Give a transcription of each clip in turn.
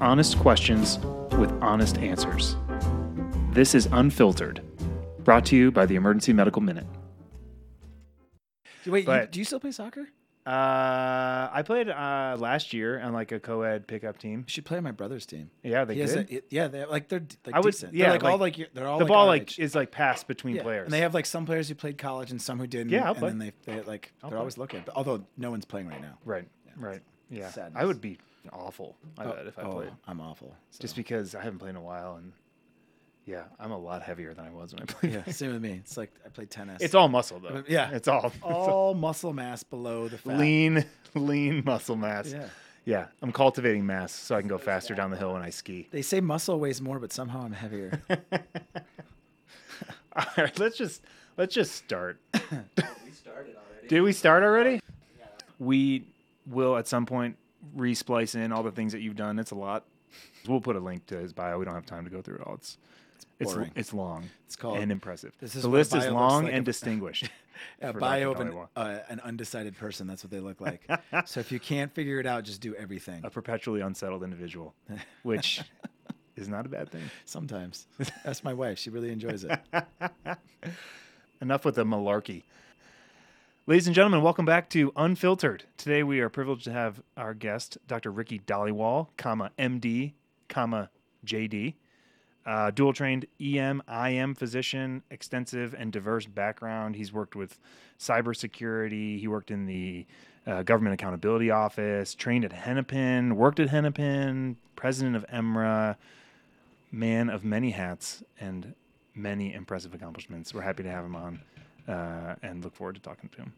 honest questions with honest answers. This is Unfiltered, brought to you by the Emergency Medical Minute. Wait, you, do you still play soccer? Uh, I played uh, last year on like a co-ed pickup team. You should play on my brother's team. Yeah, they He did. a, it- yeah, they're like they're like I would- decent. yeah, they're like, all like, like your- they're all the like ball like age. is like passed between Yeah, players. and they have like some players who played college and some who didn't. Yeah, I'll and play. then they, they like I'll they're play. always looking. But although no one's playing right now. right, right. Yeah, I would be awful. I oh, bet if I oh, played, I'm awful. just because I haven't played in a while, and yeah, I'm a lot heavier than I was when I played. yeah, same with me. It's like I played tennis. It's all muscle though. But, yeah. it's all, it's all all muscle mass below the fat. lean, lean muscle mass. Yeah. yeah. I'm cultivating mass so I can go faster down the hill when I ski. They say muscle weighs more, but somehow I'm heavier. All right, let's just let's just start. We started already. Did we start already? We will at some point resplice in all the things that you've done. It's a lot. We'll put a link to his bio. We don't have time to go through it all. It's it's boring. it's long. It's called- and impressive. this is the list is long like and if- distinguished. a bio of an, uh, an undecided person. That's what they look like. so if you can't figure it out, just do everything. a perpetually unsettled individual, which is not a bad thing. Sometimes. That's my wife. She really enjoys it. Enough with the malarkey. Ladies and gentlemen, welcome back to Unfiltered. Today we are privileged to have our guest, Dr. Ricky Dhaliwal, comma MD, comma JD, uh, dual trained EM, IM physician, extensive and diverse background. He's worked with cybersecurity. He worked in the uh, Government Accountability Office, trained at Hennepin, worked at Hennepin, president of EMRA, man of many hats and many impressive accomplishments. We're happy to have him on uh, and look forward to talking to him.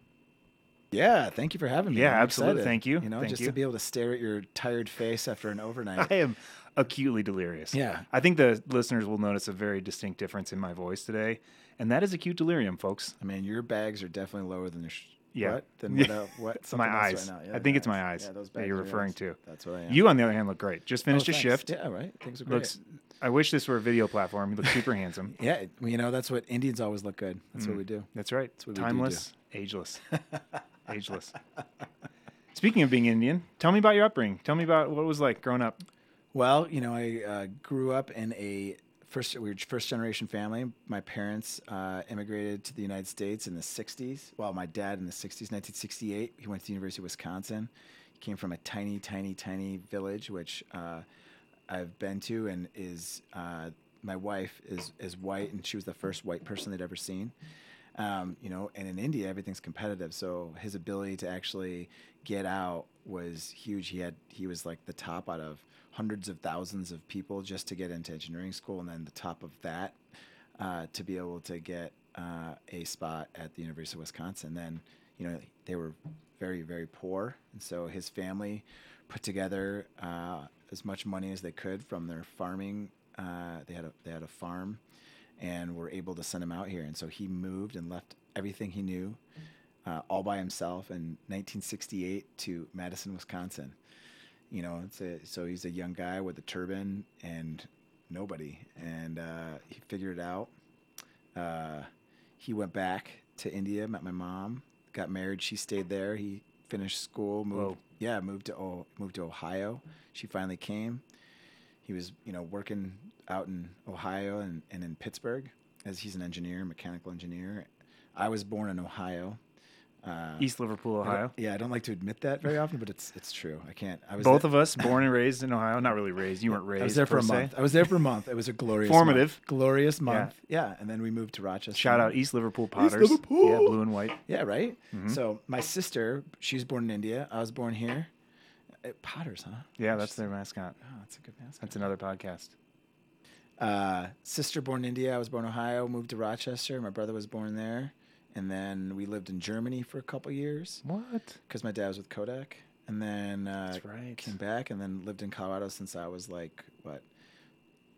Yeah, thank you for having me. Yeah, I'm absolutely. excited. Thank you. You know, Thank just you. to be able to stare at your tired face after an overnight. I am acutely delirious. Yeah. I think the listeners will notice a very distinct difference in my voice today, and that is acute delirium, folks. I mean, your bags are definitely lower than your. Sh- Yeah. What? Than what? Uh, what? My eyes. Right now. I think your it's my eyes Yeah, those that you're referring yours. to. That's what I am. You, on the other hand, look great. Just Oh, finished a shift. Yeah, right. Things are great. Looks. I wish this were a video platform. You look super handsome. yeah, well, you know that's what Indians always look good. That's Mm. what we do. That's right. That's what we do. Timeless, ageless, ageless. Speaking of being Indian, tell me about your upbringing. Tell me about what it was like growing up. Well, you know, I uh, grew up in a first we were first generation family. My parents uh, immigrated to the United States in the '60s. Well, my dad in the '60s, 1968. He went to the University of Wisconsin. He came from a tiny, tiny, tiny village, which uh, I've been to, and is uh, my wife is is white, and she was the first white person they'd ever seen. Um, you know, and in India, everything's competitive. So his ability to actually get out was huge. He had he was like the top out of hundreds of thousands of people just to get into engineering school, and then the top of that uh, to be able to get uh, a spot at the University of Wisconsin. Then you know they were very very poor, and so his family put together uh, as much money as they could from their farming. Uh, they had a they had a farm, and were able to send him out here. And so he moved and left everything he knew, uh, all by himself in 1968 to Madison, Wisconsin. You know, a, so he's a young guy with a turban and nobody, and uh, he figured it out. Uh, he went back to India, met my mom, got married. She stayed there. He finished school, moved. Whoa. Yeah, moved to oh, moved to Ohio. She finally came. He was, you know, working out in Ohio and, and in Pittsburgh as he's an engineer, mechanical engineer. I was born in Ohio. Uh, East Liverpool, I Ohio. Yeah, I don't like to admit that very often, but it's it's true. I can't. I was Both there, of us born and raised in Ohio. Not really raised. You weren't raised. I was there for a se. month. I was there for a month. It was a glorious, Formative. month. glorious month. Yeah. and then we moved to Rochester. Shout out East Liverpool Potters. East Liverpool. Yeah, blue and white. Yeah, right. Mm-hmm. So my sister, she was born in India. I was born here. Uh, Potters, huh? Yeah, that's their mascot. Oh, that's a good mascot. That's another podcast. uh, sister born in India. I was born in Ohio. Moved to Rochester. My brother was born there, and then we lived in Germany for a couple years What? because my dad was with Kodak. And then uh, right. came back, and then lived in Colorado since I was like what,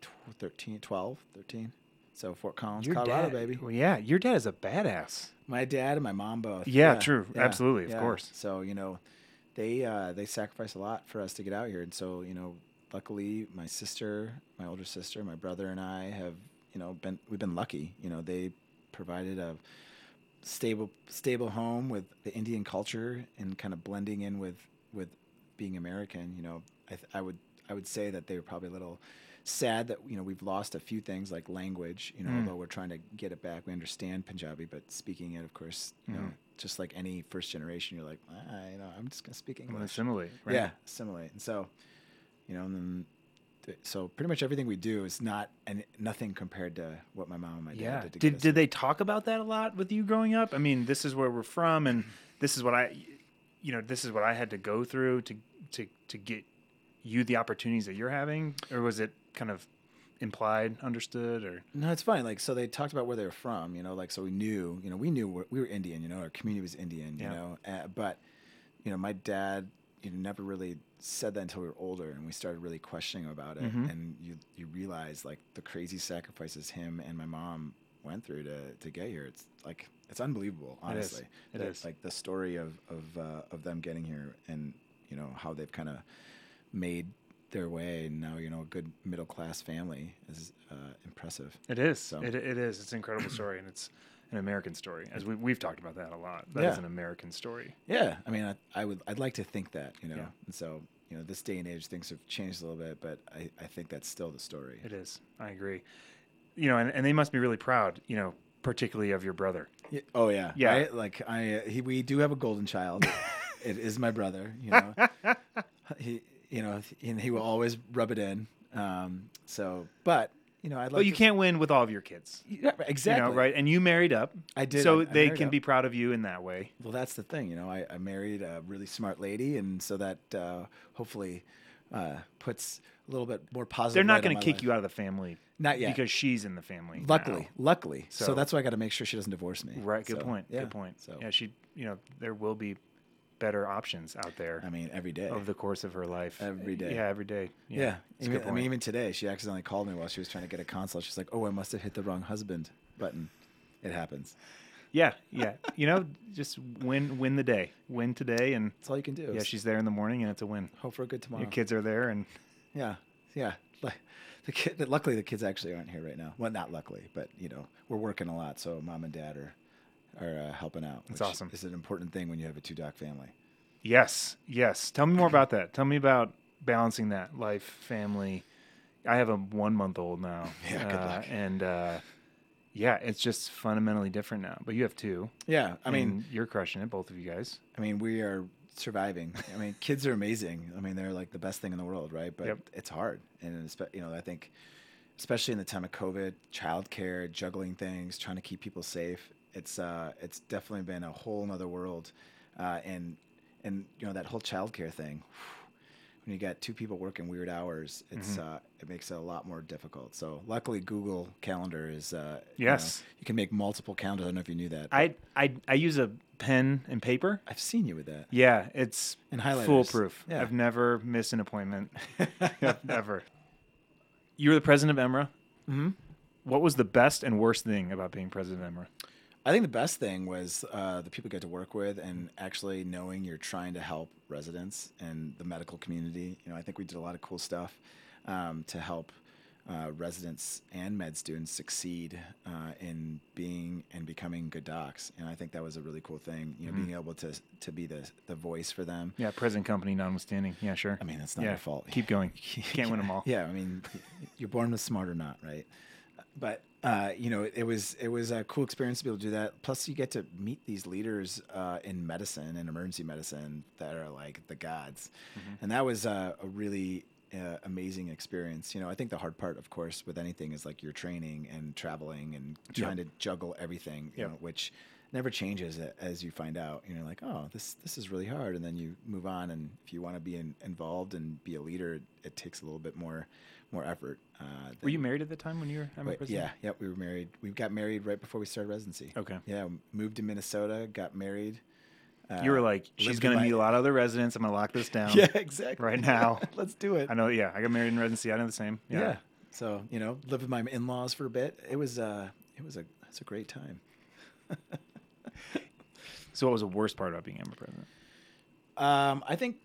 tw- 13, 12, 13. So Fort Collins, Colorado, dad, baby. Well, yeah, your dad is a badass. My dad and my mom both. Yeah, true. Absolutely, of course. So you know, they uh, they sacrifice a lot for us to get out here, and so you know, luckily, my sister, my older sister, my brother, and I have you know been we've been lucky. You know, they provided a stable stable home with the Indian culture and kind of blending in with with being American. You know, I th- I would I would say that they were probably a little sad that you know we've lost a few things like language. You know, Mm. although we're trying to get it back, we understand Punjabi, but speaking it, of course, you know, Mhm. just like any first generation, you're like, ah, you know, I'm just gonna speak I'm gonna assimilate. Right? Yeah, assimilate. And so, you know, and then, th- so pretty much everything we do is not and nothing compared to what my mom and my dad Yeah. did. To Did did they talk about that a lot with you growing up? I mean, this is where we're from, and this is what I, you know, this is what I had to go through to to to get you the opportunities that you're having, or was it kind of implied, understood, or No, it's fine. Like, so they talked about where they were from, you know, like, so we knew, you know, we knew we were Indian, you know, our community was Indian, you Yeah. know, uh, but, you know, my dad, you never really said that until we were older and we started really questioning about it. Mhm. And you, you realize like the crazy sacrifices him and my mom went through to, to get here. It's like, it's unbelievable, It is. honestly. It That, is. Like the story of, of, uh, of them getting here and, you know, how they've kind of made their way and now, you know, a good middle class family is uh, impressive. it is. So- It, it is. It's an incredible story, and it's an American story. As we we've talked about that a lot. That is Yeah. an American story. Yeah, I mean, I, I would, I'd like to think that, you know, Yeah. and so, you know, this day and age, things have changed a little bit, but I, I think that's still the story. It is. I agree. You know, and, and they must be really proud. You know, particularly of your brother. Yeah, oh yeah, Yeah. Right? Like I, he, we do have a golden child. it is my brother. You know, he, you know, and he will always rub it in. Um, so, but you know, I'd like. But you to- can't win with all of your kids. Yeah, exactly. You know, right? And you married up. I did. So I- I they can up. be proud of you in that way. Well, that's the thing, you know. I, I married a really smart lady, and so that uh, hopefully uh, puts a little bit more positive. They're not going to kick life. you out of the family Not yet. because she's in the family. now. Luckily, luckily. So, So- that's why I got to make sure she doesn't divorce me. Right. Good So, point. yeah, Good point. So yeah, she. You know, there will be better options out there I mean, every day. over the course of her life. Every day. Yeah, every day. Yeah. yeah. Even, I mean, even today, she accidentally called me while she was trying to get a console. She's like, "Oh, I must have hit the wrong husband button." It happens. yeah. Yeah. You know, just win win the day. Win today, and That's all you can do. yeah, she's there in the morning, and it's a win. hope for a good tomorrow. Your kids are there, and Yeah, yeah. Like the kid. Luckily, the kids actually aren't here right now. Well, not luckily, but you know, we're working a lot, so mom and dad are are uh, helping out. That's which awesome. It's an important thing when you have a two dog family. Yes, yes. Tell me more about that. Tell me about balancing that life, family. I have a one month old now. Yeah, good uh, luck. And uh, yeah, it's just fundamentally different now. But you have two. Yeah, I mean, you're crushing it, both of you guys. I mean, we are surviving. I mean, kids are amazing. I mean, they're like the best thing in the world, right? But Yep. it's hard, and you know, I think, especially in the time of COVID, childcare, juggling things, trying to keep people safe. It's uh, it's definitely been a whole nother world, uh, and and you know that whole childcare thing. When you got two people working weird hours, it's Mm-hmm. uh, it makes it a lot more difficult. So luckily, Google Calendar is uh, you know, Yes. you can make multiple calendars. I don't know if you knew that. I, I I use a pen and paper. I've seen you with that. Yeah, it's And highlighters. foolproof. Yeah. I've never missed an appointment. Ever. You were the president of EMRA. hmm What was the best and worst thing about being president of EMRA? I think the best thing was uh, the people you get to work with and actually knowing you're trying to help residents and the medical community. You know, I think we did a lot of cool stuff um, to help uh, residents and med students succeed uh, in being and becoming good docs. And I think that was a really cool thing. You know, being able to to be the the voice for them. Yeah, present company notwithstanding. Yeah, sure. I mean, that's not yeah, your fault. Keep going. Can't win them all. Yeah, I mean, you're born with smart or not, right? But uh, you know, it was it was a cool experience to be able to do that. Plus, you get to meet these leaders uh, in medicine and emergency medicine that are like the gods, and that was uh, a really uh, amazing experience. You know, I think the hard part, of course, with anything is like your training and traveling and trying to juggle everything, you Yep. know, which never changes as you find out. You're like, oh, this this is really hard, and then you move on. And if you want to be in, involved and be a leader, it, it takes a little bit more more effort. Uh, Were you married at the time when you were president? yeah, yep. We were married. We got married right before we started residency. Okay. Yeah, moved to Minnesota, got married. Uh, You were like, she's going to meet a lot of other residents. I'm going to lock this down. Yeah, exactly. Right now. Let's do it. I know. Yeah, I got married in residency. I know the same. Yeah. Yeah. So you know, lived with my in-laws for a bit. It was uh, it was a it's a great time. So, what was the worst part about being EMRA president? Um, I think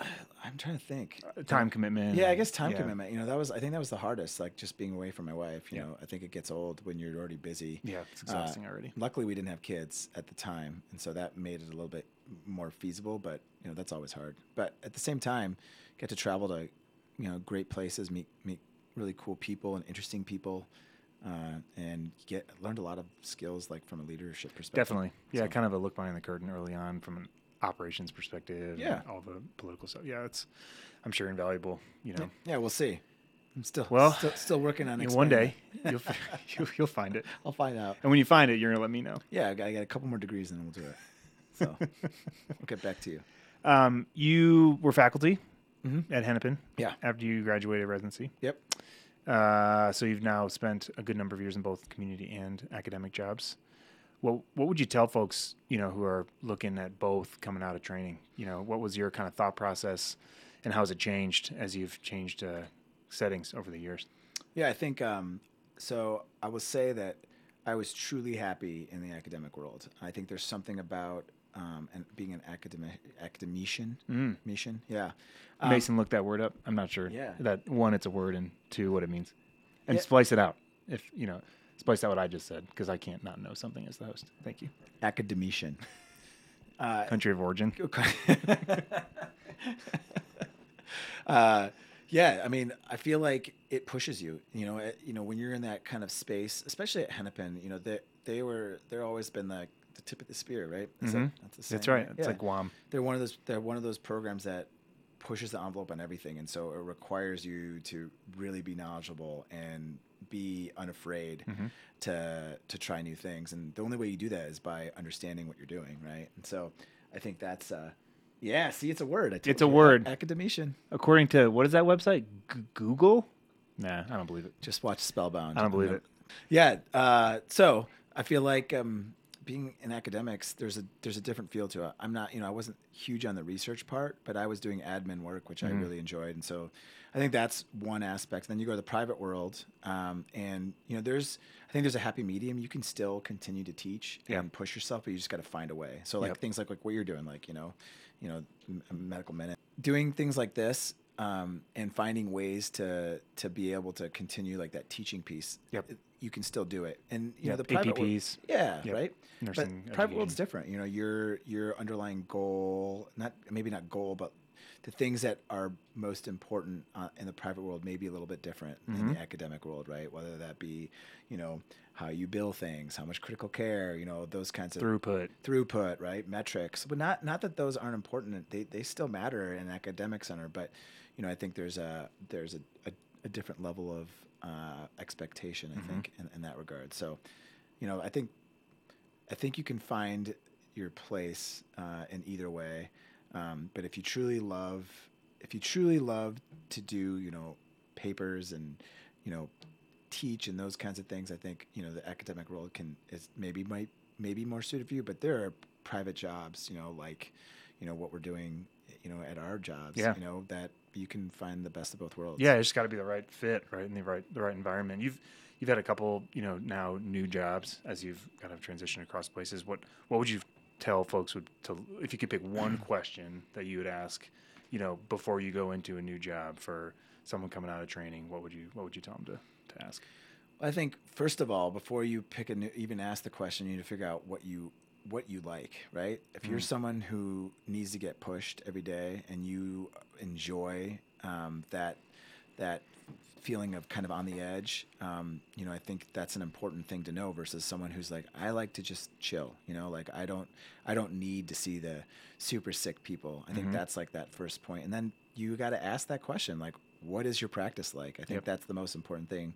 I'm trying to think. Time commitment. Yeah, I guess time Yeah. commitment. You know, that was I think that was the hardest. Like just being away from my wife. You Yeah. know, I think it gets old when you're already busy. Yeah, it's Uh, exhausting already. Luckily, we didn't have kids at the time, and so that made it a little bit more feasible. But you know, that's always hard. But at the same time, get to travel to you know great places, meet meet really cool people and interesting people, uh, and get learned a lot of skills like from a leadership perspective. Definitely. Yeah, So- kind of a look behind the curtain early on from an operations perspective. and Yeah. all the political stuff. Yeah, it's I'm sure invaluable. You know, Yeah, we'll see. I'm still Well, still, still working on it. one day you'll, you'll you'll find it, I'll find out. and when you find it, you're gonna let me know. Yeah, I got, I got a couple more degrees and then we'll do it. So we'll get back to you. Um, you were faculty Mhm. at Hennepin. Yeah. After you graduated residency. Yep. Uh, so you've now spent a good number of years in both community and academic jobs. What what would you tell folks you know who are looking at both coming out of training? You know, what was your kind of thought process, and how has it changed as you've changed uh, settings over the years? Yeah, I think um, so. I will say that I was truly happy in the academic world. I think there's something about um, and being an academic academician. Mm. Mission, yeah. Um, Mason, look that word up. I'm not sure. Yeah. That one, it's a word, and two, what it means, and Yeah. splice it out. If you know, splice out what I just said because I can't not know something as the host. Thank you. academician. Uh, Country of origin. uh, yeah, I mean, I feel like it pushes you. You know, it, you know when you're in that kind of space, especially at Hennepin. You know, they they were they're always been the the tip of the spear, right? Is that- that's, That's right. It's Yeah. like Guam. they're one of those they're one of those programs that pushes the envelope on everything and so it requires you to really be knowledgeable and be unafraid Mhm. to to try new things and the only way you do that is by understanding what you're doing right and so i think that's uh yeah see it's a word I It's a word. academician According to what is that website? G- Google? Nah, I don't believe it. just watch spellbound I don't believe it. yeah uh so i feel like um being in academics there's a there's a different feel to it i'm not you know i wasn't huge on the research part but i was doing admin work which i Mhm. really enjoyed and so i think that's one aspect And then you go to the private world um, and you know there's i think there's a happy medium you can still continue to teach Yeah. and push yourself but you just got to find a way so like Yep. things like like what you're doing like you know you know medical minute doing things like this um, and finding ways to to be able to continue like that teaching piece Yep. you can still do it and you know the private world, yeah Yep. right nursing. but private world's different you know your your underlying goal not maybe not goal but the things that are most important uh, in the private world may be a little bit different in Mhm. the academic world right whether that be you know how you bill things how much critical care you know those kinds of Throughput. throughput, right? Metrics, but not not that those aren't important. They they still matter in academic center, but you know I think there's a there's a, a, a different level of uh, expectation. I Mhm. think in, in that regard. So, you know, I think I think you can find your place uh, in either way. Um, but if you truly love, if you truly love to do, you know, papers and you know teach and those kinds of things, I think you know the academic world can is maybe might maybe more suited for you. But there are private jobs, you know, like you know what we're doing, you know, at our jobs, Yeah. you know, that you can find the best of both worlds. Yeah, it's just got to be the right fit, right, in the right the right environment. You've you've had a couple, you know, now new jobs as you've kind of transitioned across places. What what would you tell folks would to if you could pick one question that you would ask, you know, before you go into a new job for someone coming out of training? What would you what would you tell them to to ask? I think first of all, before you pick a new, even ask the question, you need to figure out what you what you like, right? If you're Mm. someone who needs to get pushed every day and you enjoy um, that that feeling of kind of on the edge, um, you know, I think that's an important thing to know versus someone who's like, I like to just chill, you know, like I don't I don't need to see the super sick people. I think Mhm. that's like that first point, and then you got to ask that question, like, what is your practice like? I think Yep. that's the most important thing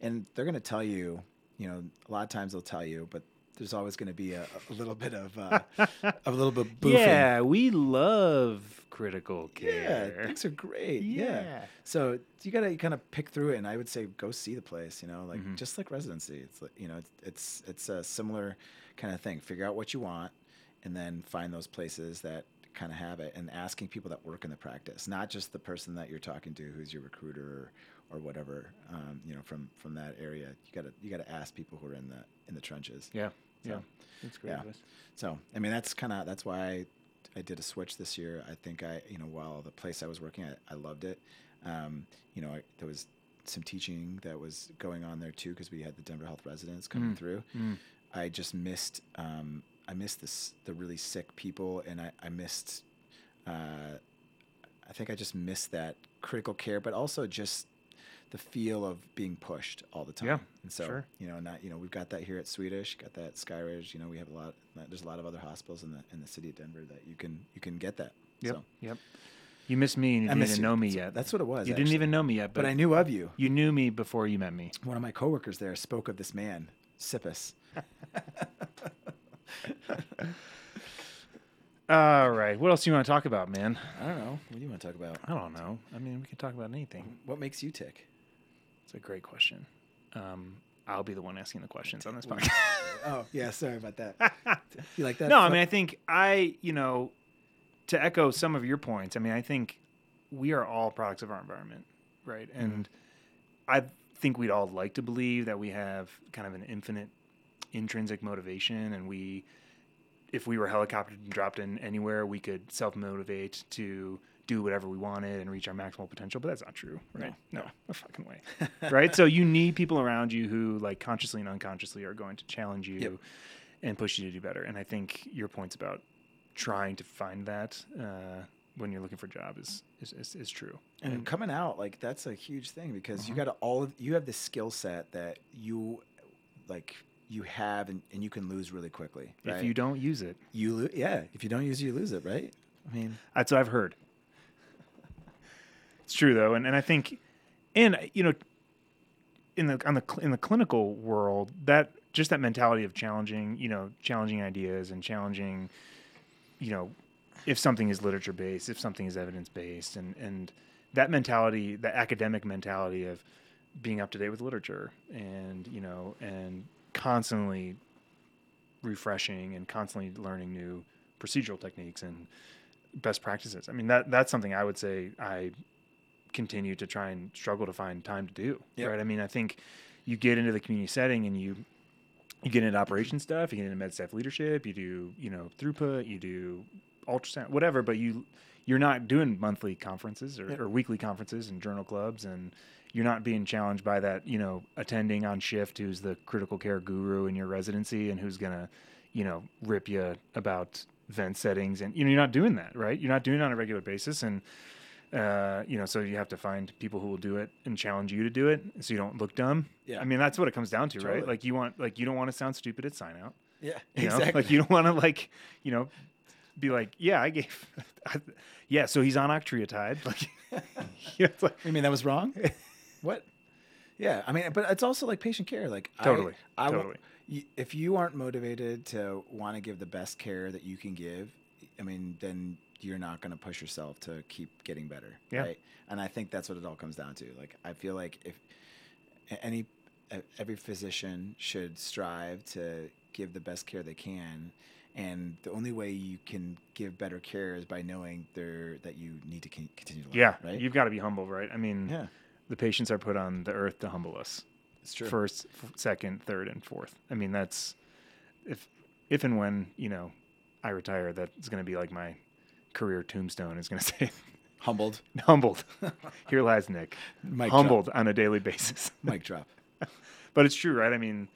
and they're going to tell you, you know, a lot of times they'll tell you, but there's always going to be a, a little bit of uh, a little bit of boofing. Yeah, we love critical care. yeah, things are great. Yeah. So you got to kind of pick through it, and I would say go see the place. You know, like Mhm. just like residency, it's like you know, it's it's, it's a similar kind of thing. Figure out what you want, and then find those places that kind of have it, and asking people that work in the practice, not just the person that you're talking to, who's your recruiter or, or whatever. Um, you know, from from that area, you gotta you gotta ask people who are in the in the trenches. Yeah, So, yeah, that's great. yeah. So, I mean, that's kind of that's why I, I did a switch this year. I think I, you know, while the place I was working at, I loved it. Um, you know, I, there was some teaching that was going on there too because we had the Denver Health residents coming Mm. through. Mm. I just missed, um, I missed this the really sick people, and I, I missed, uh, I think I just missed that critical care, but also just the feel of being pushed all the time. Yeah, and so sure. you know, not you know, we've got that here at Swedish, got that Skyridge. You know, we have a lot. There's a lot of other hospitals in the in the city of Denver that you can you can get that. Yep. So, Yep. You missed me and you I didn't miss even you. know me yet. That's what it was. you actually. didn't even know me yet, But, but, I knew of you. you knew me before you met me. One of my coworkers there spoke of this man, Sippus. All right. What else do you want to talk about, man? I don't know. What do you want to talk about? I don't know. I mean, we can talk about anything. What makes you tick? It's a great question. Um, I'll be the one asking the questions on this podcast. oh yeah, sorry about that. You like that? no, I mean, I think I, you know, to echo some of your points, I mean, I think we are all products of our environment, right? And I think we'd all like to believe that we have kind of an infinite intrinsic motivation and we, if we were helicoptered and dropped in anywhere, we could self motivate to do whatever we wanted and reach our maximal potential, but that's not true, right? No, no fucking way. right? So you need people around you who, like, consciously and unconsciously are going to challenge you Yep. and push you to do better. And I think your points about trying to find that uh, when you're looking for a job is is, is, is true. and coming out like that's a huge thing because Uh-huh. you got all of you have the skill set that you like you have and, and you can lose really quickly. if you don't use it, you lo- yeah, if you don't use it, you lose it, right? I mean, that's what I've heard. It's true though, and and I think, and you know, in the on the in the clinical world, that just that mentality of challenging, you know, challenging ideas and challenging, you know, if something is literature based, if something is evidence based, and and that mentality, that academic mentality of being up to date with literature and you know and constantly refreshing and constantly learning new procedural techniques and best practices. I mean that that's something I would say I continue to try and struggle to find time to do. Yep. Right. I mean I think you get into the community setting and you you get into operation stuff, you get into med staff leadership, you do, you know, throughput, you do ultrasound, whatever, but you you're not doing monthly conferences or, Yep. or weekly conferences and journal clubs and you're not being challenged by that, you know, attending on shift who's the critical care guru in your residency and who's gonna, you know, rip you about vent settings and you know, you're not doing that, right? You're not doing it on a regular basis and uh, you know, so you have to find people who will do it and challenge you to do it so you don't look dumb. Yeah. I mean, that's what it comes down to, right? Like you want like you don't want to sound stupid at sign out. yeah, You know? exactly. Like you don't want to like, you know, be like, yeah, I gave, I, yeah, so he's on octreotide. Like, you know, like, I mean, that was wrong. what? Yeah, I mean, but it's also like patient care. Like I- Totally, I, wa- totally. y- if you aren't motivated to want to give the best care that you can give, I mean, then you're not going to push yourself to keep getting better, Yeah. right? And I think that's what it all comes down to. Like, I feel like if any every physician should strive to give the best care they can. And the only way you can give better care is by knowing there that you need to continue to learn. yeah, right. you've got to be humble, right? I mean, yeah, the patients are put on the earth to humble us. it's true. First, f- second, third, and fourth. I mean, that's if, if and when you know, I retire, that's going to be like my career tombstone. Is going to say, Humbled. humbled. Here lies Nick, Mic humbled on a daily basis. Mic drop. but it's true, right? I mean,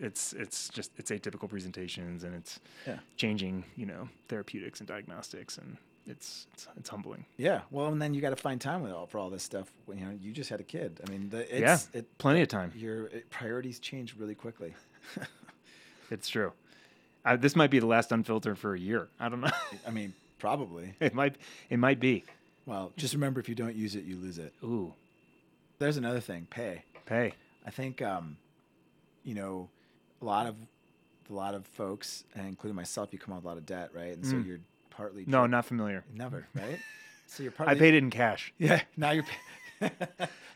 it's it's just it's atypical presentations and it's Yeah. changing, you know, therapeutics and diagnostics, and it's it's, it's humbling. Yeah. Well, and then you got to find time with all for all this stuff. When, you know, you just had a kid. I mean, the, it's, yeah, it, plenty of time. your it, priorities change really quickly. It's true. I, this might be the last unfiltered for a year. I don't know. I mean, probably. it might it might be. Well, just remember if you don't use it, you lose it. Ooh, There's another thing, pay. pay. I think, um, you know, a lot of a lot of folks, including myself, you come out with a lot of debt, right? And so Mm. you're partly No, not familiar. never, right? So you're partly I paid it in cash. Yeah. Now you're. pay-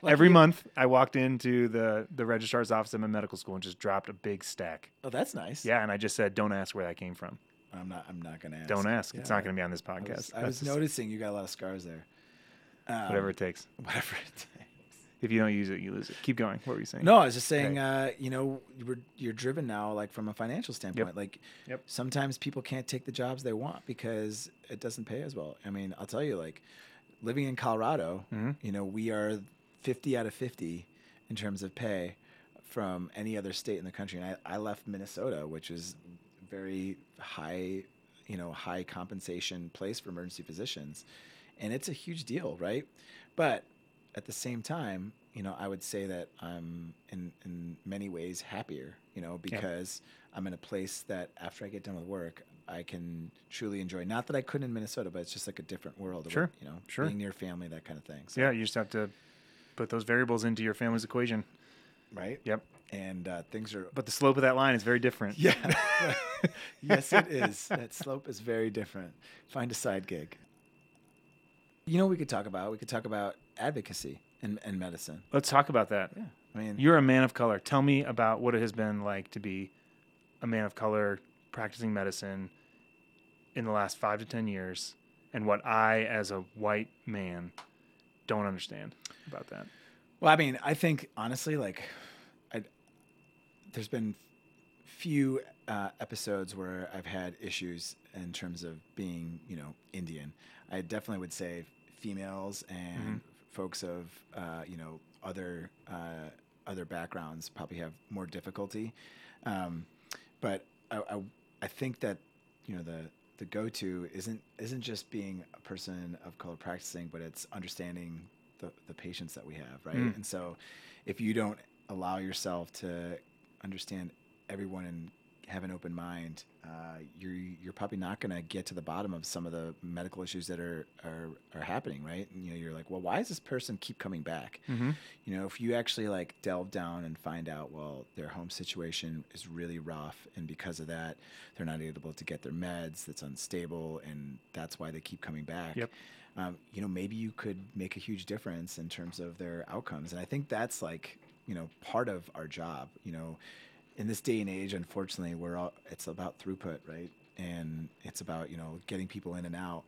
Like Every you- month, I walked into the the registrar's office at my medical school and just dropped a big stack. Oh, that's nice. Yeah, and I just said, "Don't ask where that came from. I'm not. I'm not gonna ask. Don't ask. It's not going to be on this I podcast. was, I was noticing you got a lot of scars there. Um, whatever it takes. Whatever it takes. If you don't use it, you lose it. Keep going. What were you saying? No, I was just saying. Okay. Uh, you know, you're you're driven now, like from a financial standpoint. Like, Yep. sometimes people can't take the jobs they want because it doesn't pay as well. I mean, I'll tell you, like, living in Colorado, Mhm. you know, we are 50 out of 50 in terms of pay from any other state in the country. And I, I left Minnesota, which is very high, you know, high compensation place for emergency physicians. and it's a huge deal, right? But at the same time, you know, I would say that I'm in in many ways happier, you know, because I'm in a place that after I get done with work, I can truly enjoy. Not that I couldn't in Minnesota, but it's just like a different world. Sure, you know, sure. being near family, that kind of thing. So, Yeah, you just have to put those variables into your family's equation. right. Yep. And uh, things are But the slope of that line is very different. Yeah. yes, it is. That slope is very different. Find a side gig. You know, what we could talk about. We could talk about advocacy in, in medicine. Let's talk about that. Yeah, I mean, You're a man of color. Tell me about what it has been like to be a man of color practicing medicine in the last five to 10 years and what I, as a white man, don't understand about that. well, I mean, I think honestly, like, there's been few uh, episodes where I've had issues in terms of being, you know, Indian. I definitely would say females and folks of, uh, you know, other uh, other backgrounds probably have more difficulty. Um, but I, I, I think that you know the the go to isn't isn't just being a person of color practicing, but it's understanding the, the patients that we have, right? Mm. And so, if you don't allow yourself to understand everyone and have an open mind, uh, you're you're probably not going to get to the bottom of some of the medical issues that are are, are happening, right? And, you know, you're like, well, why does this person keep coming back? Mm-hmm. You know, if you actually like delve down and find out, well, their home situation is really rough, and because of that, they're not able to get their meds. That's unstable, and that's why they keep coming back. Yep. Um, you know, maybe you could make a huge difference in terms of their outcomes, and I think that's like you know part of our job. You know, in this day and age, unfortunately, we're all it's about throughput, right? And it's about you know getting people in and out,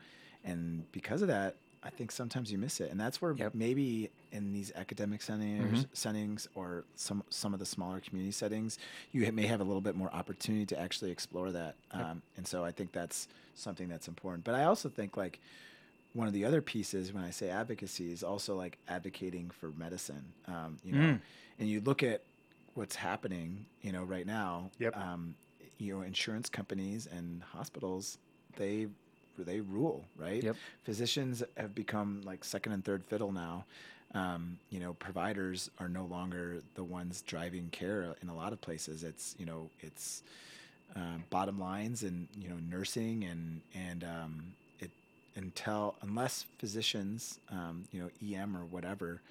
and because of that, I think sometimes you miss it, and that's where Yep. maybe in these academic settings, settings or some some of the smaller community settings, you may have a little bit more opportunity to actually explore that. Um, and so I think that's something that's important. But I also think like one of the other pieces when I say advocacy is also like advocating for medicine. Um, you know, Mm. and you look at what's happening, you know, right now. Yep. Um, you know, insurance companies and hospitals, they they rule, right? Yep. Physicians have become like second and third fiddle now. Um, you know, providers are no longer the ones driving care in a lot of places. It's you know, it's um, bottom lines and you know nursing and and um, until unless physicians um, you know EM or whatever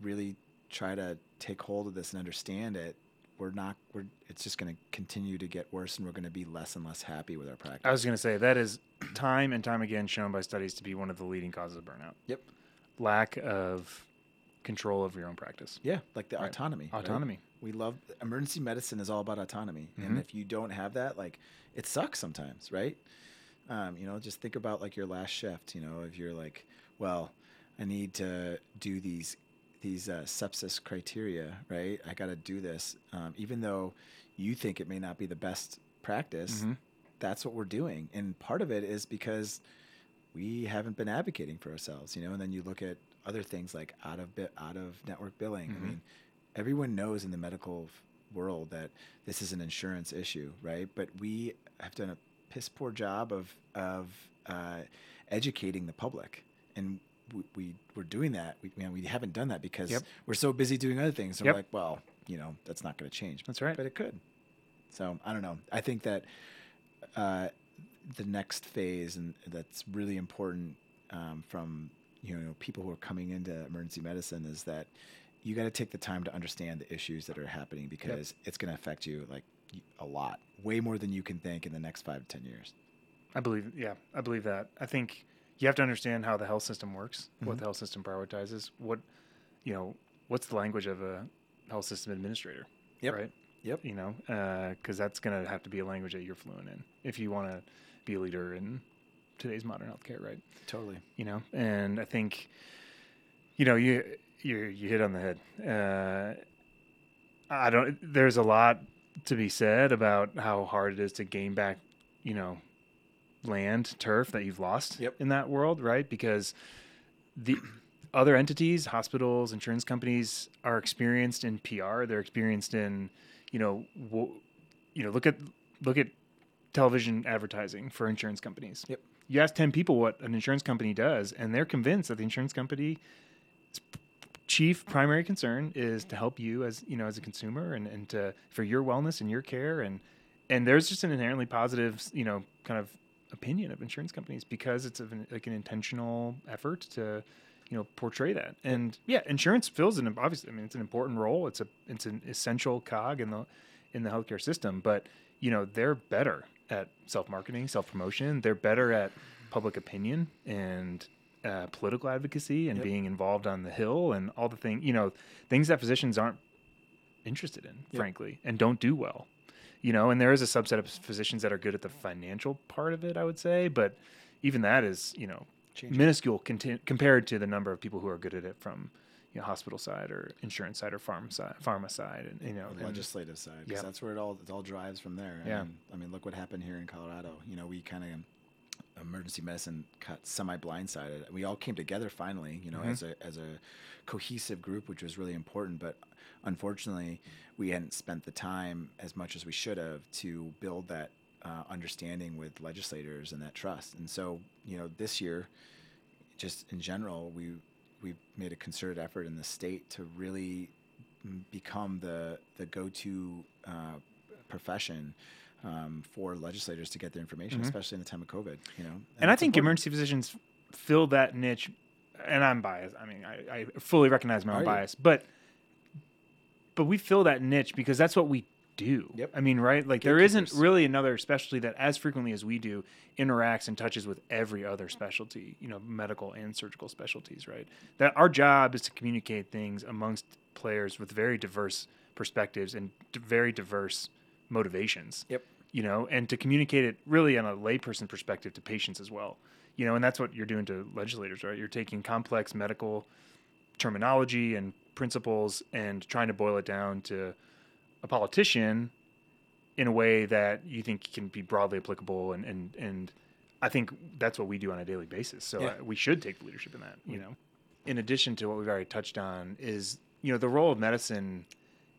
really try to take hold of this and understand it we're not we're it's just going to continue to get worse and we're going to be less and less happy with our practice I was going to say that is time and time again shown by studies to be one of the leading causes of burnout. yep Lack of control over your own practice. yeah like the Right. autonomy right? Autonomy. we love emergency medicine is all about autonomy Mhm. and if you don't have that like it sucks sometimes right um, you know just think about like your last shift you know if you're like well i need to do these these uh, sepsis criteria right? I got to do this. Um, even though you think it may not be the best practice Mhm. that's what we're doing. And part of it is because we haven't been advocating for ourselves you know? And then you look at other things like out of bit out of network billing. Mhm. i mean everyone knows in the medical world that this is an insurance issue right? But we have done a piss poor job of of uh, educating the public. And we, we we're doing that. We, man, we haven't done that because Yep. we're so busy doing other things. So Yep. we're like well you know that's not going to change. That's right. but it could. So i don't know. I think that uh, the next phase and that's really important um, from you know people who are coming into emergency medicine is that you got to take the time to understand the issues that are happening because it's going to affect you like a lot way more than you can think in the next five to ten years I believe, yeah, I believe that. I think you have to understand how the health system works, what Mhm. the health system prioritizes, what, you know, what's the language of a health system administrator, Yep. right? Yep. You know, because that's going to have to be a language that you're fluent in if you want to be a leader in today's modern healthcare, right? totally You know, and I think, you know, you you you hit on the head. Uh, I don't. There's a lot to be said about how hard it is to gain back, you know, land turf that you've lost Yep. in that world, right? Because the other entities, hospitals, insurance companies are experienced in PR. They're experienced in, you know, wo- you know, look at look at television advertising for insurance companies. Yep. you ask 10 people what an insurance company does, and they're convinced that the insurance company's chief primary concern is to help you as you know as a consumer and, and to for your wellness and your care. And and there's just an inherently positive you know kind of opinion of insurance companies because it's of an, like an intentional effort to you know portray that. And yeah insurance fills an obviously i mean it's an important role. It's a it's an essential cog in the in the healthcare system. But you know they're better at self-marketing self-promotion. They're better at public opinion. And uh, political advocacy and Yep. being involved on the hill and all the thing you know things that physicians aren't interested in Yep. frankly and don't do well you know and there is a subset of physicians that are good at the financial part of it i would say but even that is you know Changing. minuscule conti- compared to the number of people who are good at it from you know hospital side or insurance side or farm side pharma side and you know and- legislative side, Yeah. that's where it all it all drives from there. I Yeah. mean, I mean, look what happened here in Colorado. You know, we kind of emergency medicine cut semi blindsided. We all came together finally. You know, Mhm. as a as a cohesive group, which was really important. But unfortunately, we hadn't spent the time as much as we should have to build that uh, understanding with legislators and that trust. And so, you know, this year, just in general, we we made a concerted effort in the state to really become the the go-to uh, profession um, for legislators to get their information, Mhm. especially in the time of COVID. You know, and I think important. emergency physicians fill that niche. And I'm biased. I mean, I, I fully recognize my Are own you? bias, but but we fill that niche because that's what we do. Yep. I mean, right? Like there isn't really another specialty that, as frequently as we do, interacts and touches with every other specialty. You know, medical and surgical specialties. Right. That our job is to communicate things amongst players with very diverse perspectives and d- very diverse motivations Yep. You know, and to communicate it really on a layperson perspective to patients as well. You know, and that's what you're doing to legislators, right? You're taking complex medical terminology and principles and trying to boil it down to a politician in a way that you think can be broadly applicable and and and I think that's what we do on a daily basis. So Yeah. uh, we should take the leadership in that, you know. In addition to what we've already touched on is, you know, the role of medicine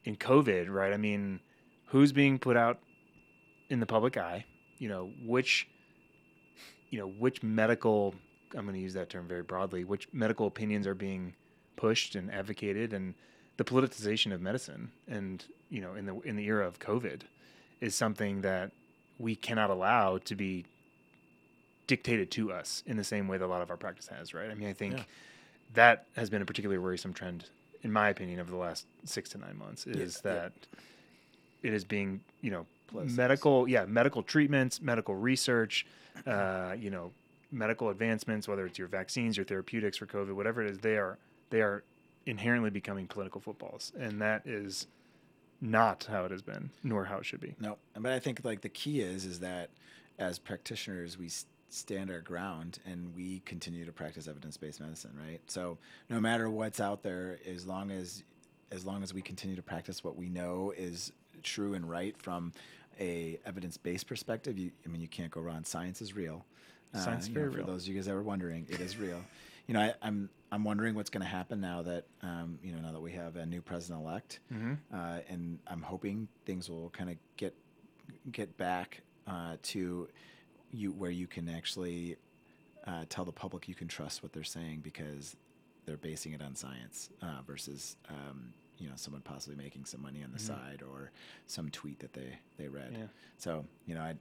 in COVID, right? I mean, who's being put out in the public eye? You know, which you know, which medical I'm going to use that term very broadly, which medical opinions are being pushed and advocated and the politicization of medicine and, you know, in the in the era of COVID is something that we cannot allow to be dictated to us in the same way that a lot of our practice has, right? I mean, I think Yeah. that has been a particularly worrisome trend, in my opinion, over the last six to nine months. Is Yeah, yeah. that it is being, you know, Politicized. medical, yeah, medical treatments, medical research, uh, you know, medical advancements, whether it's your vaccines, your therapeutics for COVID, whatever it is, they are they are inherently becoming political footballs, and that is not how it has been, nor how it should be. No, but I think like the key is is that as practitioners we stand our ground and we continue to practice evidence-based medicine, right? So no matter what's out there, as long as as long as we continue to practice what we know is true and right from a evidence-based perspective, you, I mean you can't go wrong. Science is real. Science is you know, very for those of you guys that were wondering, it is real. You know, I, I'm I'm wondering what's going to happen now that um, you know now that we have a new president-elect Mm-hmm. uh, and I'm hoping things will kind of get get back uh, to you where you can actually uh, tell the public you can trust what they're saying because they're basing it on science uh, versus um, you know someone possibly making some money on the Mhm. side or some tweet that they they read. Yeah. So you know, I,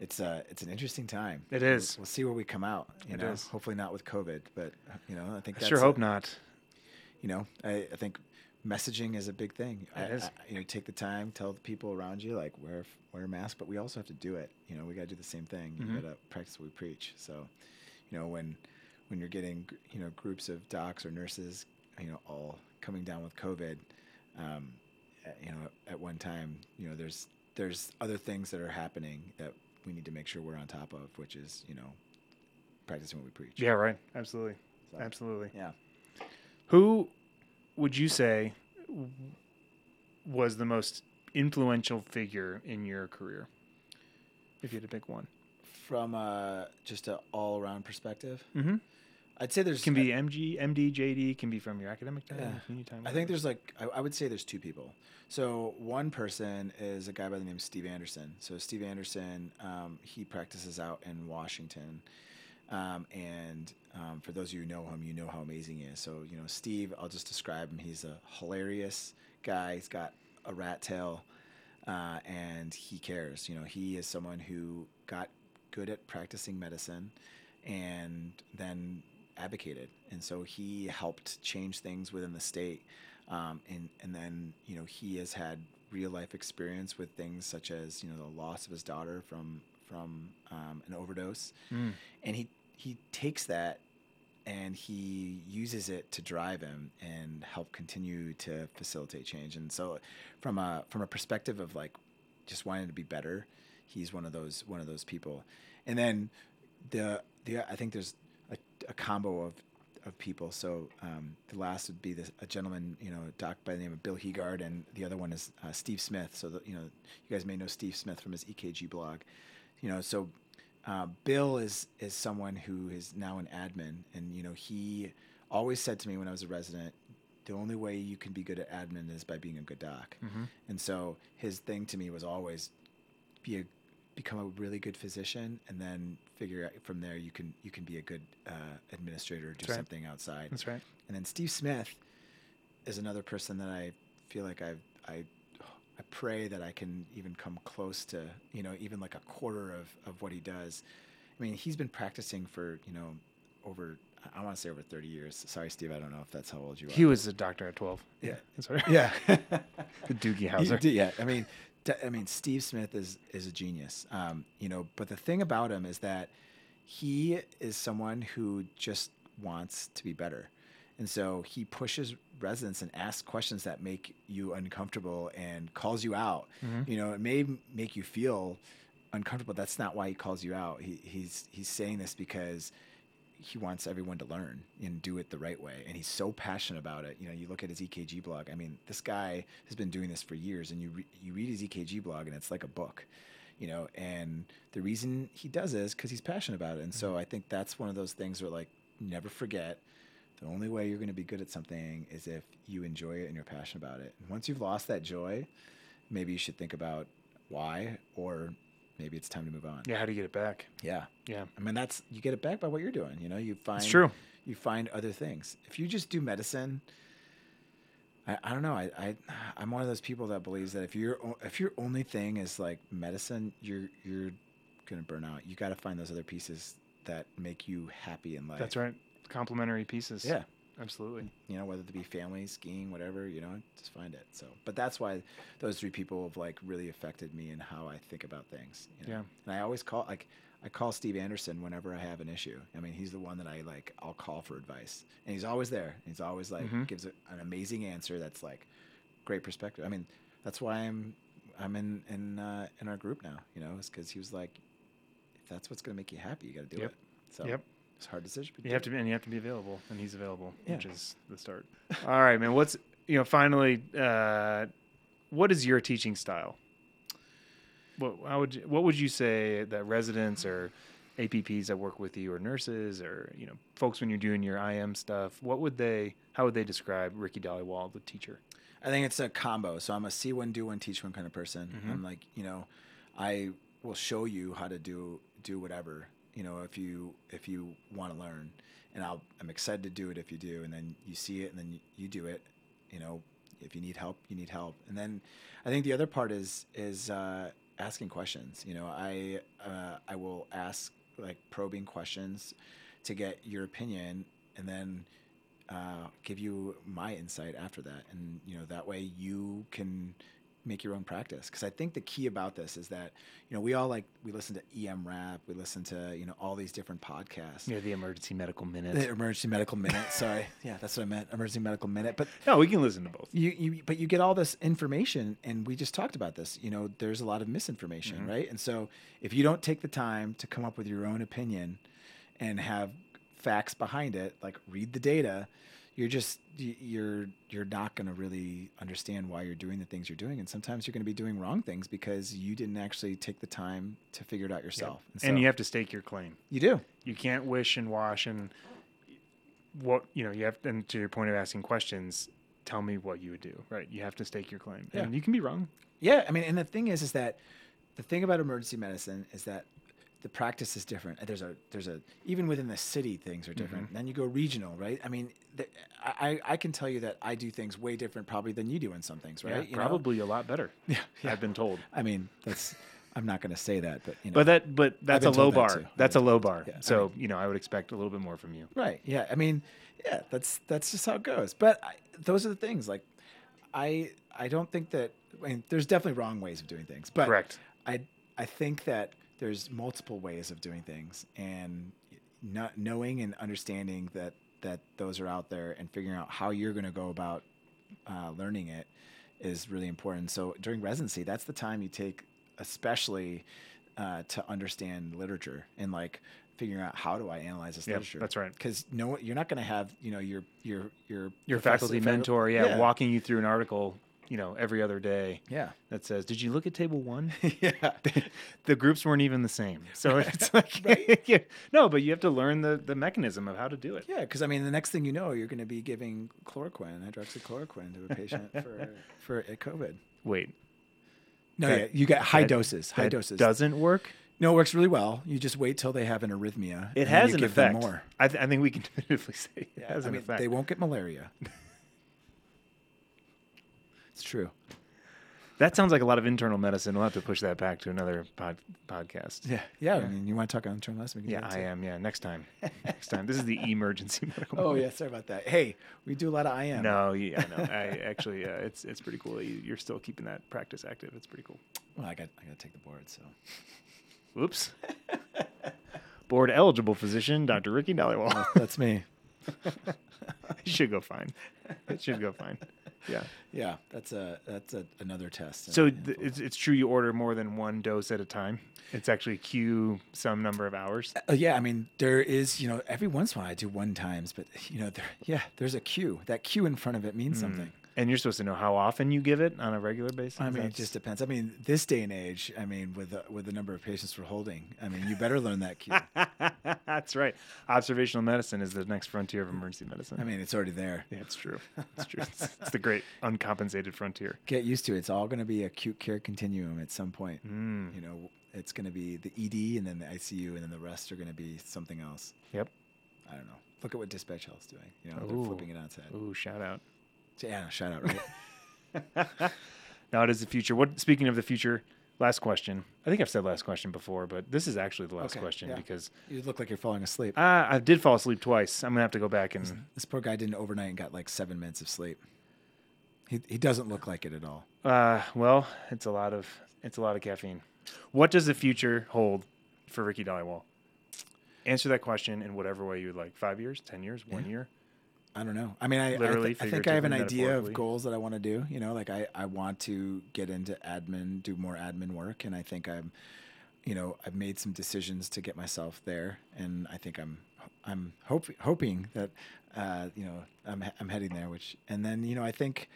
it's uh it's an interesting time. It is. We'll- We'll, see where we come out. You It know, is. hopefully not with COVID, but you know, I think I that's sure a- hope not. you know, I, I think messaging is a big thing. I, It is. I- you know, take the time, tell the people around you, like wear wear a mask, but we also have to do it. You know, we got to do the same thing. Mhm. We got to practice what we preach. So, you know, when when you're getting you know groups of docs or nurses, you know, all coming down with COVID, um, you know, at one time, you know, there's there's other things that are happening that we need to make sure we're on top of, which is you know, practicing what we preach. Yeah, right. Absolutely. So, Absolutely. Yeah. Who would you say was the most influential figure in your career? If you had to pick one. From uh, just an all around perspective. Mm-hmm. I'd say there's Can be MG, MD, JD. Can be from your academic time, Yeah. I think there's like I, I would say there's two people. So one person is a guy by the name of Steve Anderson. So Steve Anderson, um, he practices out in Washington, um, and um, for those of you who know him, you know how amazing he is. So you know Steve, I'll just describe him. He's a hilarious guy. He's got a rat tail, uh, and he cares. You know, he is someone who got good at practicing medicine, and then advocated, and so he helped change things within the state. Um, and and then you know he has had real life experience with things such as you know the loss of his daughter from from um, an overdose, Mm. and he he takes that and he uses it to drive him and help continue to facilitate change. And so, from a from a perspective of like just wanting to be better, he's one of those one of those people. And then the the I think there's a, a combo of of people. So um, the last would be this, a gentleman, you know, doc by the name of Bill Heegaard, and the other one is uh, Steve Smith. So the, you know, you guys may know Steve Smith from his EKG blog. You know, so uh, Bill is is someone who is now an admin, and you know, he always said to me when I was a resident, the only way you can be good at admin is by being a good doc. Mhm. And so his thing to me was always be a become a really good physician, and then figure out from there you can you can be a good uh, administrator, do right. something outside. That's right. And then Steve Smith is another person that I feel like I I I pray that I can even come close to you know even like a quarter of of what he does. I mean, he's been practicing for you know over I want to say over 30 years. Sorry, Steve, I don't know if that's how old you are. He was a doctor at 12. Yeah. That's right. yeah. The Doogie Howser. yeah, I mean, I mean, Steve Smith is is a genius. Um, you know, but the thing about him is that he is someone who just wants to be better, and so he pushes residents and asks questions that make you uncomfortable and calls you out. Mhm. You know, it may make you feel uncomfortable. That's not why he calls you out. He, he's he's saying this because he wants everyone to learn and do it the right way. And he's so passionate about it. You know, you look at his EKG blog. I mean, this guy has been doing this for years, and you re- you read his EKG blog, and it's like a book. You know, and the reason he does it is because he's passionate about it. And so mm-hmm. I think that's one of those things where like never forget. The only way you're going to be good at something is if you enjoy it and you're passionate about it. And once you've lost that joy, maybe you should think about why, or maybe it's time to move on. Yeah. How do you get it back? Yeah. Yeah. I mean, that's you get it back by what you're doing. You know, you find It's true. You find other things. If you just do medicine, I, I don't know. I, I I'm one of those people that believes that if your if your only thing is like medicine, you're you're gonna burn out. You got to find those other pieces that make you happy in life. That's right. Complementary pieces. Yeah. Absolutely. You know, whether it be family, skiing, whatever. You know, just find it. So, but that's why those three people have like really affected me and how I think about things. You know? Yeah. And I always call like I call Steve Anderson whenever I have an issue. I mean, he's the one that I like. I'll call for advice, and he's always there. He's always like Mhm. gives a, an amazing answer. That's like great perspective. I mean, that's why I'm I'm in in uh, in our group now. You know, is because he was like, if that's what's gonna make you happy, you got to do Yep. it. So Yep. It's a hard decision. but You have to be, and you have to be available, and he's available, Yeah. which is the start. All right, man. What's you know? Finally, uh, what is your teaching style? What how would you, what would you say that residents or APPs that work with you, or nurses, or you know, folks when you're doing your IM stuff, what would they? How would they describe Ricky Dhaliwal, the teacher? I think it's a combo. So I'm a see one, do one, teach one kind of person. Mhm. I'm like, you know, I will show you how to do do whatever. You know, if you if you want to learn, and I'll I'm excited to do it if you do, and then you see it, and then you, you do it. You know, if you need help, you need help. And then I think the other part is is uh, asking questions. You know, I uh, I will ask like probing questions to get your opinion, and then uh, give you my insight after that, and you know that way you can make your own practice. Because I think the key about this is that you know we all like we listen to EM Rap, we listen to you know all these different podcasts. Yeah, the emergency medical minute. The emergency medical minute. Sorry, yeah, that's what I meant. Emergency medical minute. But no, we can listen to both. you, you but you get all this information and we just talked about this you know there's a lot of misinformation Mhm. right and so if you don't take the time to come up with your own opinion and have facts behind it like read the data you're just you're you're not going to really understand why you're doing the things you're doing and sometimes you're going to be doing wrong things because you didn't actually take the time to figure it out yourself and so you have to stake your claim. you do You can't wish and wash and what you know, you have and to your point of asking questions, tell me what you would do. Right? You have to stake your claim, Yeah. and you can be wrong. Yeah, I mean, and the thing is, is that the thing about emergency medicine is that the practice is different. There's a there's a even within the city things are different. Mm-hmm. Then you go regional, right? I mean, the, I I can tell you that I do things way different probably than you do in some things, right? Yeah, You know? probably a lot better. Yeah, yeah. I've been told. I mean, that's I'm not going to say that, but you know. But that, but that's a low that bar. too. That's a low bar. yeah, I so you know, I would expect a little bit more from you. Right. Yeah. I mean, yeah, that's that's just how it goes. But I, those are the things. Like, I I don't think that. I mean, there's definitely wrong ways of doing things. But Correct. I I think that there's multiple ways of doing things, and not knowing and understanding that that those are out there and figuring out how you're going to go about uh, learning it is really important. So during residency, that's the time you take, especially uh, to understand literature and like figuring out how do I analyze this Yep, literature. that's right. Because no, you're not going to have you know your your your Your faculty facu- mentor, yeah, walking you through an article, you know, every other day Yeah. that says, "Did you look at table one?" yeah. the groups weren't even the same. So it's like, yeah, no, but you have to learn the the mechanism of how to do it. Yeah, because I mean, the next thing you know, you're going to be giving chloroquine, hydroxychloroquine, to a patient for for COVID. Wait, No, That- yeah, you get high that- doses. High doses. doesn't work. No, it works really well. You just wait till they have an arrhythmia. It has an give them effect. More. I, th- I think we can definitively say it Yeah, has I an mean, effect. they won't get malaria. It's true. That sounds like a lot of internal medicine. We'll have to push that back to another pod, podcast. Yeah, yeah. I mean, you want to talk on internal medicine? we can do Yeah, that I too. am. Yeah, next time. next time. This is the emergency medical. Oh moment. yeah, sorry about that. Hey, we do a lot of IM. No, yeah, no. I actually, uh, it's it's pretty cool. that you- You're still keeping that practice active. It's pretty cool. Well, I got I got to take the board. So Whoops. Board eligible physician, Dr. Ricky Dhaliwal. that's me. it should go fine. It should go fine. Yeah. Yeah, that's a that's a, another test. So th- it's, it's true you order more than one dose at a time. It's actually queue some number of hours. Uh, yeah, I mean, there is, you know, every once in a while I do one times, but you know, there, yeah, there's a queue. That queue in front of it means something. And you're supposed to know how often you give it on a regular basis. I mean, it just depends. I mean, this day and age, I mean, with the, with the number of patients we're holding, I mean, you better learn that queue. That's right. Observational medicine is the next frontier of emergency medicine. I mean, it's already there. yeah, it's true. It's true. It's, it's the great uncompensated frontier. Get used to it. It's all going to be acute care continuum at some point. Mm. You know, it's going to be the ED and then the ICU, and then the rest are going to be something else. Yep. I don't know. Look at what Dispatch Health's doing. You know, Ooh. they're flipping it on its head. Ooh, shout out. Yeah, shout out, right? Now it is the future. What? Speaking of the future, last question. I think I've said last question before, but this is actually the last Okay, question yeah. because you look like you're falling asleep. uh, I did fall asleep twice. I'm gonna have to go back and. This poor guy didn't overnight and got like seven minutes of sleep. He he doesn't look like it at all. Uh, well, it's a lot of it's a lot of caffeine. What does the future hold for Ricky Dhaliwal? Answer that question in whatever way you would like. Five years, ten years, one Yeah. year. I don't know. I mean, I, I, th- I think I have an idea of goals that I want to do. You know, like I, I want to get into admin, do more admin work, and I think I'm, you know, I've made some decisions to get myself there, and I think I'm, I'm hope, hoping that, uh, you know, I'm, I'm heading there. Which, and then you know, I think,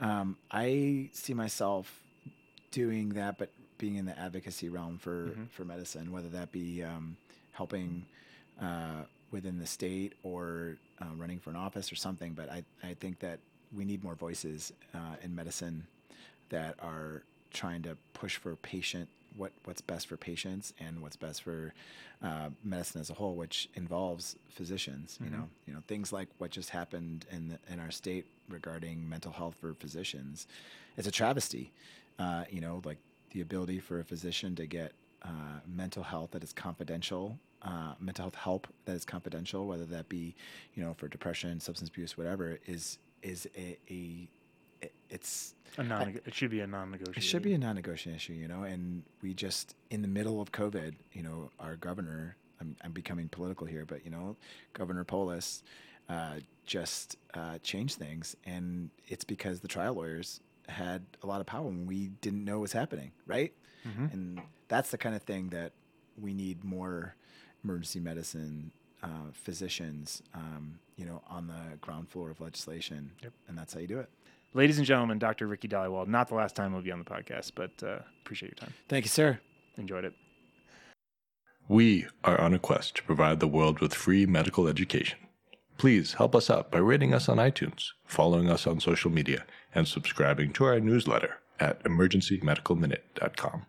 um, I see myself doing that, but being in the advocacy realm for Mhm. for medicine, whether that be um, helping uh, within the state or uh, running for an office or something. But I, I think that we need more voices uh, in medicine that are trying to push for patient what what's best for patients and what's best for uh, medicine as a whole, which involves physicians. You Mhm. know, you know things like what just happened in the, in our state regarding mental health for physicians. It's a travesty. Uh, you know, like the ability for a physician to get uh, mental health that is confidential, uh, mental health help that is confidential, whether that be, you know, for depression, substance abuse, whatever, is is a, a it- it's A non. It should be a non-negotiable. it should be a non-negotiable issue, you know. And we just in the middle of COVID, you know, our governor. I'm, I'm becoming political here, but you know, Governor Polis uh, just uh, changed things, and it's because the trial lawyers had a lot of power and we didn't know was happening, right? Mhm. And that's the kind of thing that we need more emergency medicine uh, physicians, um, you know, on the ground floor of legislation, Yep. and that's how you do it. Ladies and gentlemen, Dr. Ricky Dhaliwal. Not the last time we'll be on the podcast, but uh, appreciate your time. Thank you, sir. Enjoyed it. We are on a quest to provide the world with free medical education. Please help us out by rating us on iTunes, following us on social media, and subscribing to our newsletter at emergencymedicalminute.com.